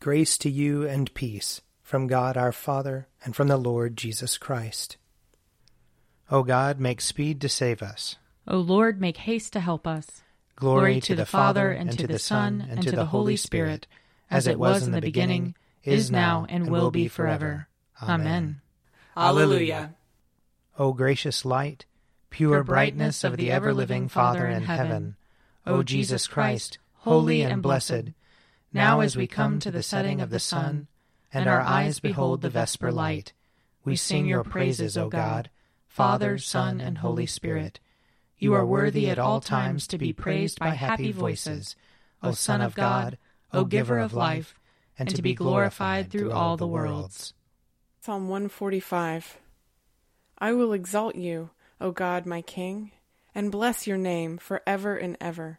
Grace to you and peace from God our Father and from the Lord Jesus Christ. O God, make speed to save us. O Lord, make haste to help us. Glory, Glory to, to the, the Father, and to the Son, and to the Holy Spirit, as it was in the beginning, is now, and will be forever. Amen. Alleluia. O gracious light, pure brightness of the ever living Father in heaven, O Jesus Christ, holy and blessed, now, as we come to the setting of the sun, and our eyes behold the vesper light, we sing your praises, O God, Father, Son, and Holy Spirit. You are worthy at all times to be praised by happy voices, O Son of God, O Giver of life, and to be glorified through all the worlds. Psalm 145 I will exalt you, O God, my King, and bless your name for ever and ever.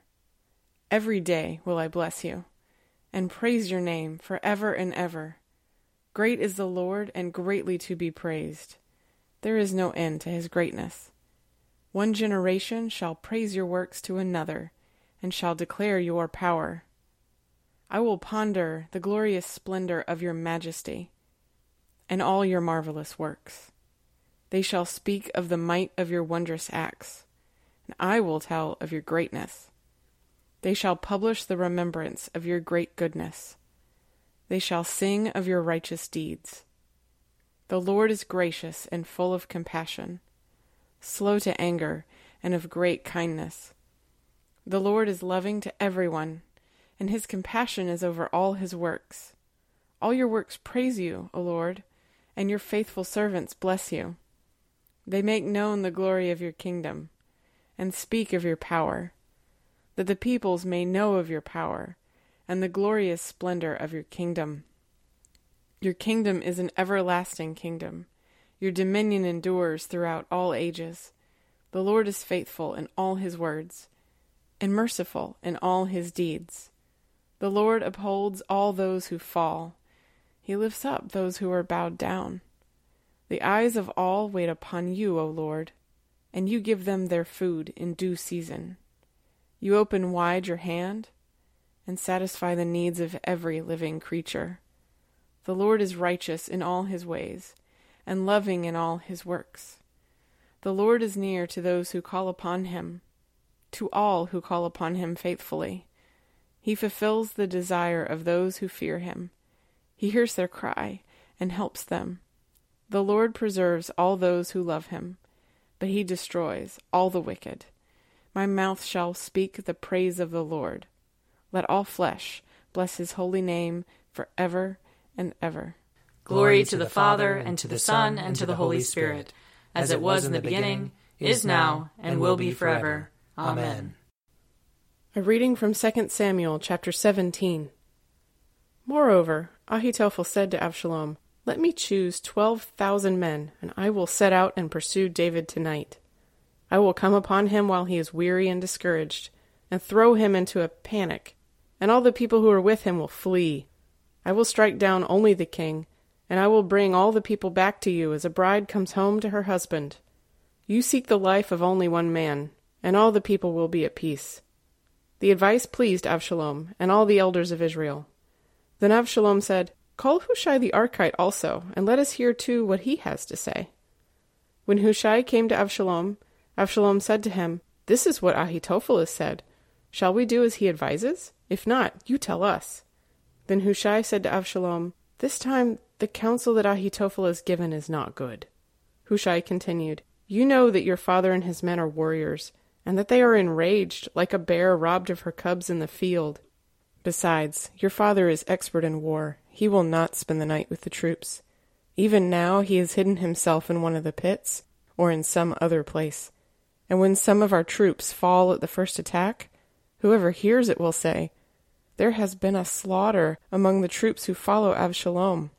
Every day will I bless you and praise your name for ever and ever. Great is the Lord, and greatly to be praised. There is no end to his greatness. One generation shall praise your works to another, and shall declare your power. I will ponder the glorious splendor of your majesty, and all your marvelous works. They shall speak of the might of your wondrous acts, and I will tell of your greatness. They shall publish the remembrance of your great goodness. They shall sing of your righteous deeds. The Lord is gracious and full of compassion, slow to anger, and of great kindness. The Lord is loving to everyone, and his compassion is over all his works. All your works praise you, O Lord, and your faithful servants bless you. They make known the glory of your kingdom, and speak of your power that the peoples may know of your power and the glorious splendor of your kingdom. Your kingdom is an everlasting kingdom. Your dominion endures throughout all ages. The Lord is faithful in all his words, and merciful in all his deeds. The Lord upholds all those who fall. He lifts up those who are bowed down. The eyes of all wait upon you, O Lord, and you give them their food in due season. You open wide your hand and satisfy the needs of every living creature. The Lord is righteous in all his ways and loving in all his works. The Lord is near to those who call upon him, to all who call upon him faithfully. He fulfills the desire of those who fear him. He hears their cry and helps them. The Lord preserves all those who love him, but he destroys all the wicked. My mouth shall speak the praise of the Lord. Let all flesh bless his holy name for ever and ever. Glory to the Father, and to the Son, and to the Holy Spirit, as it was in the beginning, is now, and will be forever. Amen. A reading from 2 Samuel chapter 17. Moreover, Ahithophel said to Absalom, Let me choose twelve thousand men, and I will set out and pursue David tonight. I will come upon him while he is weary and discouraged, and throw him into a panic, and all the people who are with him will flee. I will strike down only the king, and I will bring all the people back to you as a bride comes home to her husband. You seek the life of only one man, and all the people will be at peace. The advice pleased Avshalom and all the elders of Israel. Then Avshalom said, Call Hushai the Archite also, and let us hear too what he has to say. When Hushai came to Avshalom, Absalom said to him, This is what Ahithophel has said. Shall we do as he advises? If not, you tell us. Then Hushai said to Avshalom, This time the counsel that Ahithophel has given is not good. Hushai continued, You know that your father and his men are warriors, and that they are enraged, like a bear robbed of her cubs in the field. Besides, your father is expert in war. He will not spend the night with the troops. Even now he has hidden himself in one of the pits, or in some other place. And when some of our troops fall at the first attack, whoever hears it will say, There has been a slaughter among the troops who follow Absalom.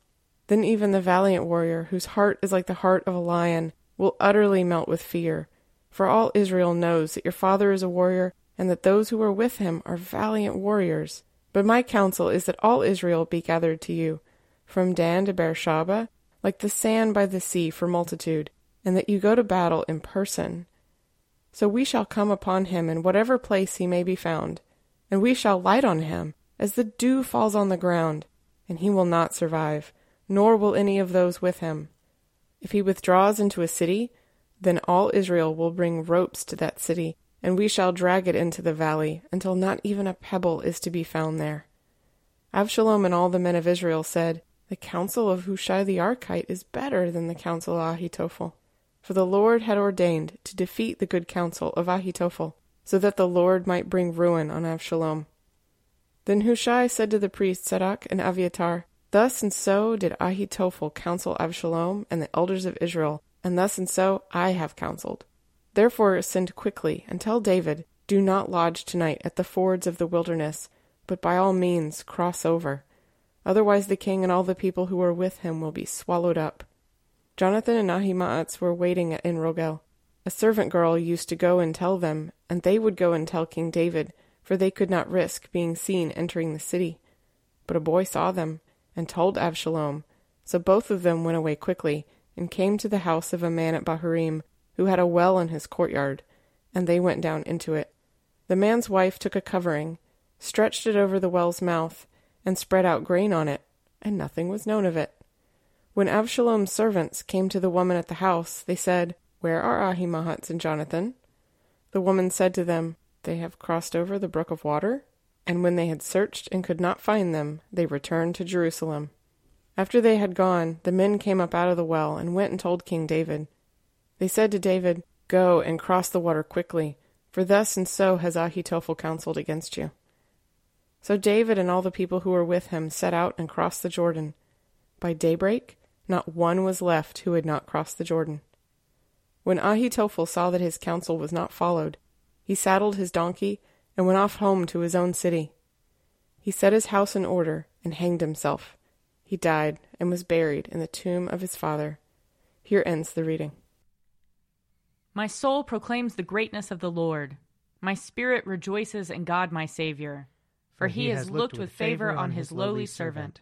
Then even the valiant warrior, whose heart is like the heart of a lion, will utterly melt with fear. For all Israel knows that your father is a warrior, and that those who are with him are valiant warriors. But my counsel is that all Israel be gathered to you, from Dan to Beersheba, like the sand by the sea for multitude, and that you go to battle in person so we shall come upon him in whatever place he may be found, and we shall light on him, as the dew falls on the ground. and he will not survive, nor will any of those with him. If he withdraws into a city, then all Israel will bring ropes to that city, and we shall drag it into the valley, until not even a pebble is to be found there. Avshalom and all the men of Israel said, The counsel of Hushai the Archite is better than the counsel of Ahithophel. For the Lord had ordained to defeat the good counsel of Ahithophel, so that the Lord might bring ruin on Avshalom. Then Hushai said to the priests Zadok and Abiathar, Thus and so did Ahithophel counsel Avshalom and the elders of Israel, and thus and so I have counseled. Therefore send quickly and tell David, Do not lodge tonight at the fords of the wilderness, but by all means cross over. Otherwise the king and all the people who are with him will be swallowed up. Jonathan and Ahimaaz were waiting at Enrogel. A servant girl used to go and tell them, and they would go and tell King David, for they could not risk being seen entering the city. But a boy saw them, and told Avshalom. So both of them went away quickly, and came to the house of a man at Bahurim, who had a well in his courtyard, and they went down into it. The man's wife took a covering, stretched it over the well's mouth, and spread out grain on it, and nothing was known of it. When Avshalom's servants came to the woman at the house, they said, Where are Ahimaaz and Jonathan? The woman said to them, they have crossed over the brook of water? And when they had searched and could not find them, they returned to Jerusalem. After they had gone, the men came up out of the well and went and told King David. They said to David, Go and cross the water quickly, for thus and so has Ahithophel counseled against you. So David and all the people who were with him set out and crossed the Jordan. By daybreak, not one was left who had not crossed the Jordan. When Ahithophel saw that his counsel was not followed, he saddled his donkey and went off home to his own city. He set his house in order and hanged himself. He died and was buried in the tomb of his father. Here ends the reading. My soul proclaims the greatness of the Lord. My spirit rejoices in God my Saviour. For he has looked with favor on his lowly servant.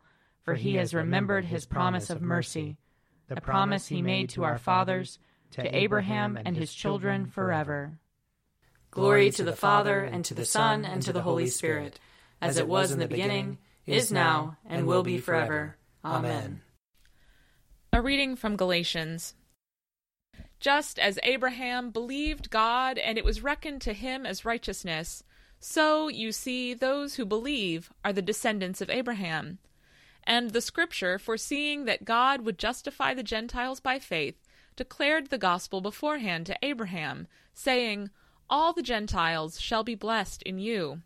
for he has remembered his promise of mercy, the promise he made to our fathers, to Abraham and his children forever. Glory to the Father, and to the Son, and to the Holy Spirit, as it was in the beginning, is now, and will be forever. Amen. A reading from Galatians. Just as Abraham believed God, and it was reckoned to him as righteousness, so, you see, those who believe are the descendants of Abraham. And the Scripture, foreseeing that God would justify the Gentiles by faith, declared the gospel beforehand to Abraham, saying, all the Gentiles shall be blessed in you.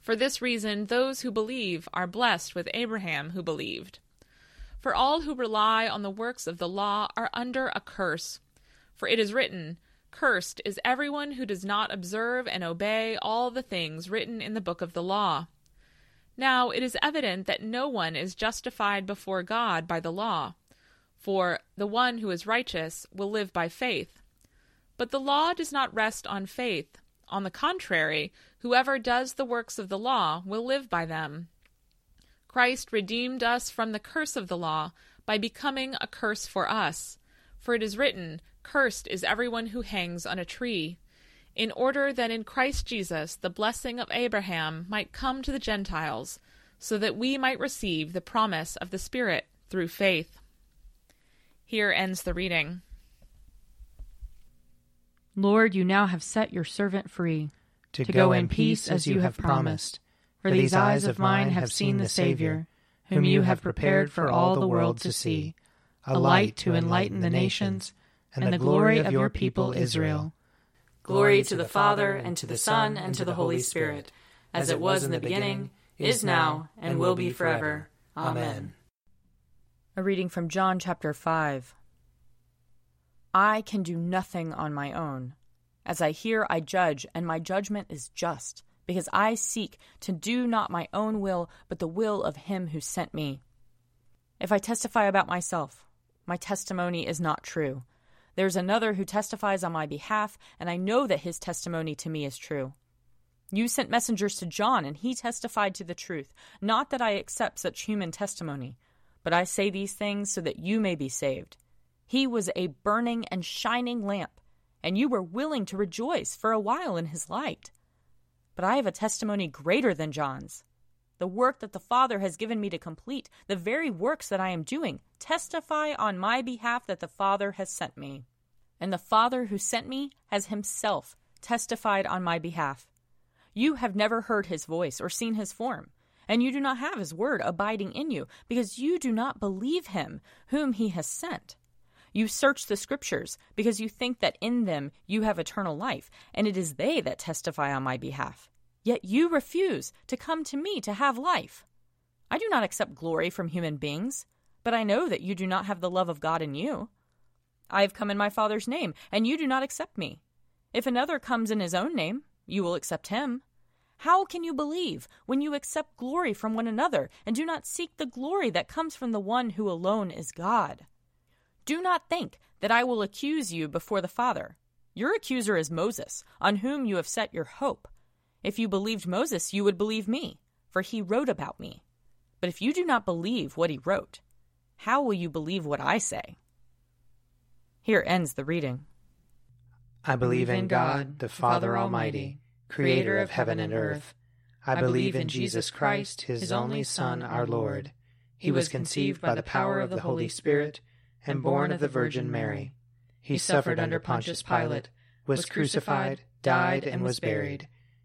For this reason, those who believe are blessed with Abraham who believed. For all who rely on the works of the law are under a curse. For it is written, Cursed is everyone who does not observe and obey all the things written in the book of the law. Now it is evident that no one is justified before God by the law, for the one who is righteous will live by faith. But the law does not rest on faith. On the contrary, whoever does the works of the law will live by them. Christ redeemed us from the curse of the law by becoming a curse for us. For it is written, Cursed is everyone who hangs on a tree, in order that in Christ Jesus the blessing of Abraham might come to the Gentiles, so that we might receive the promise of the Spirit through faith. Here ends the reading. Lord, you now have set your servant free to, to go in peace as you have promised. For these eyes of mine have seen the Savior, whom you have prepared for all the world to see, a light to enlighten the nations, and the glory of your people Israel. Glory to the Father, and to the Son, and to the Holy Spirit, as it was in the beginning, is now, and will be forever. Amen. A reading from John chapter 5. I can do nothing on my own. As I hear, I judge, and my judgment is just, because I seek to do not my own will, but the will of him who sent me. If I testify about myself, my testimony is not true. There's another who testifies on my behalf, and I know that his testimony to me is true. You sent messengers to John, and he testified to the truth. Not that I accept such human testimony, but I say these things so that you may be saved. He was a burning and shining lamp, and you were willing to rejoice for a while in his light. But I have a testimony greater than John's. The work that the Father has given me to complete, the very works that I am doing, testify on my behalf that the Father has sent me. And the Father who sent me has himself testified on my behalf. You have never heard his voice or seen his form, and you do not have his word abiding in you, because you do not believe him whom he has sent. You search the scriptures, because you think that in them you have eternal life, and it is they that testify on my behalf. Yet you refuse to come to me to have life. I do not accept glory from human beings, but I know that you do not have the love of God in you. I have come in my Father's name, and you do not accept me. If another comes in his own name, you will accept him. How can you believe when you accept glory from one another and do not seek the glory that comes from the one who alone is God? Do not think that I will accuse you before the Father. Your accuser is Moses, on whom you have set your hope. If you believed Moses, you would believe me, for he wrote about me. But if you do not believe what he wrote, how will you believe what I say? Here ends the reading. I believe in God, the Father Almighty, creator of heaven and earth. I believe in Jesus Christ, his only Son, our Lord. He was conceived by the power of the Holy Spirit and born of the Virgin Mary. He suffered under Pontius Pilate, was crucified, died, and was buried.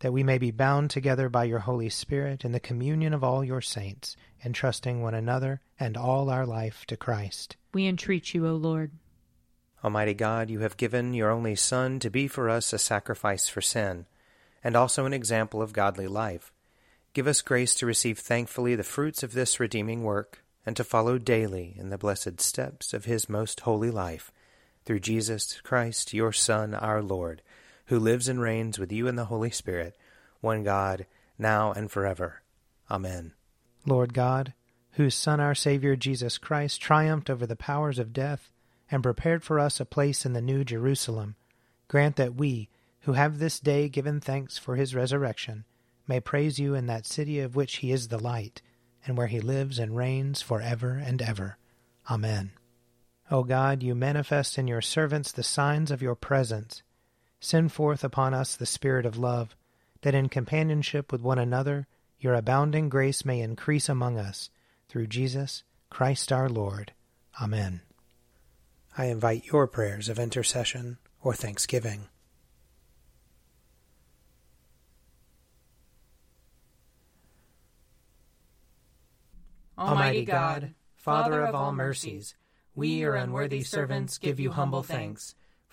That we may be bound together by your Holy Spirit in the communion of all your saints, entrusting one another and all our life to Christ. We entreat you, O Lord. Almighty God, you have given your only Son to be for us a sacrifice for sin, and also an example of godly life. Give us grace to receive thankfully the fruits of this redeeming work, and to follow daily in the blessed steps of his most holy life, through Jesus Christ, your Son, our Lord, who lives and reigns with you in the Holy Spirit, one God, now and forever. Amen. Lord God, whose Son, our Savior Jesus Christ, triumphed over the powers of death and prepared for us a place in the New Jerusalem, grant that we, who have this day given thanks for his resurrection, may praise you in that city of which he is the light, and where he lives and reigns for ever and ever. Amen. O God, you manifest in your servants the signs of your presence. Send forth upon us the Spirit of love, that in companionship with one another your abounding grace may increase among us, through Jesus Christ our Lord. Amen. I invite your prayers of intercession or thanksgiving. Almighty God, Father of all mercies, we, your unworthy servants, give you humble thanks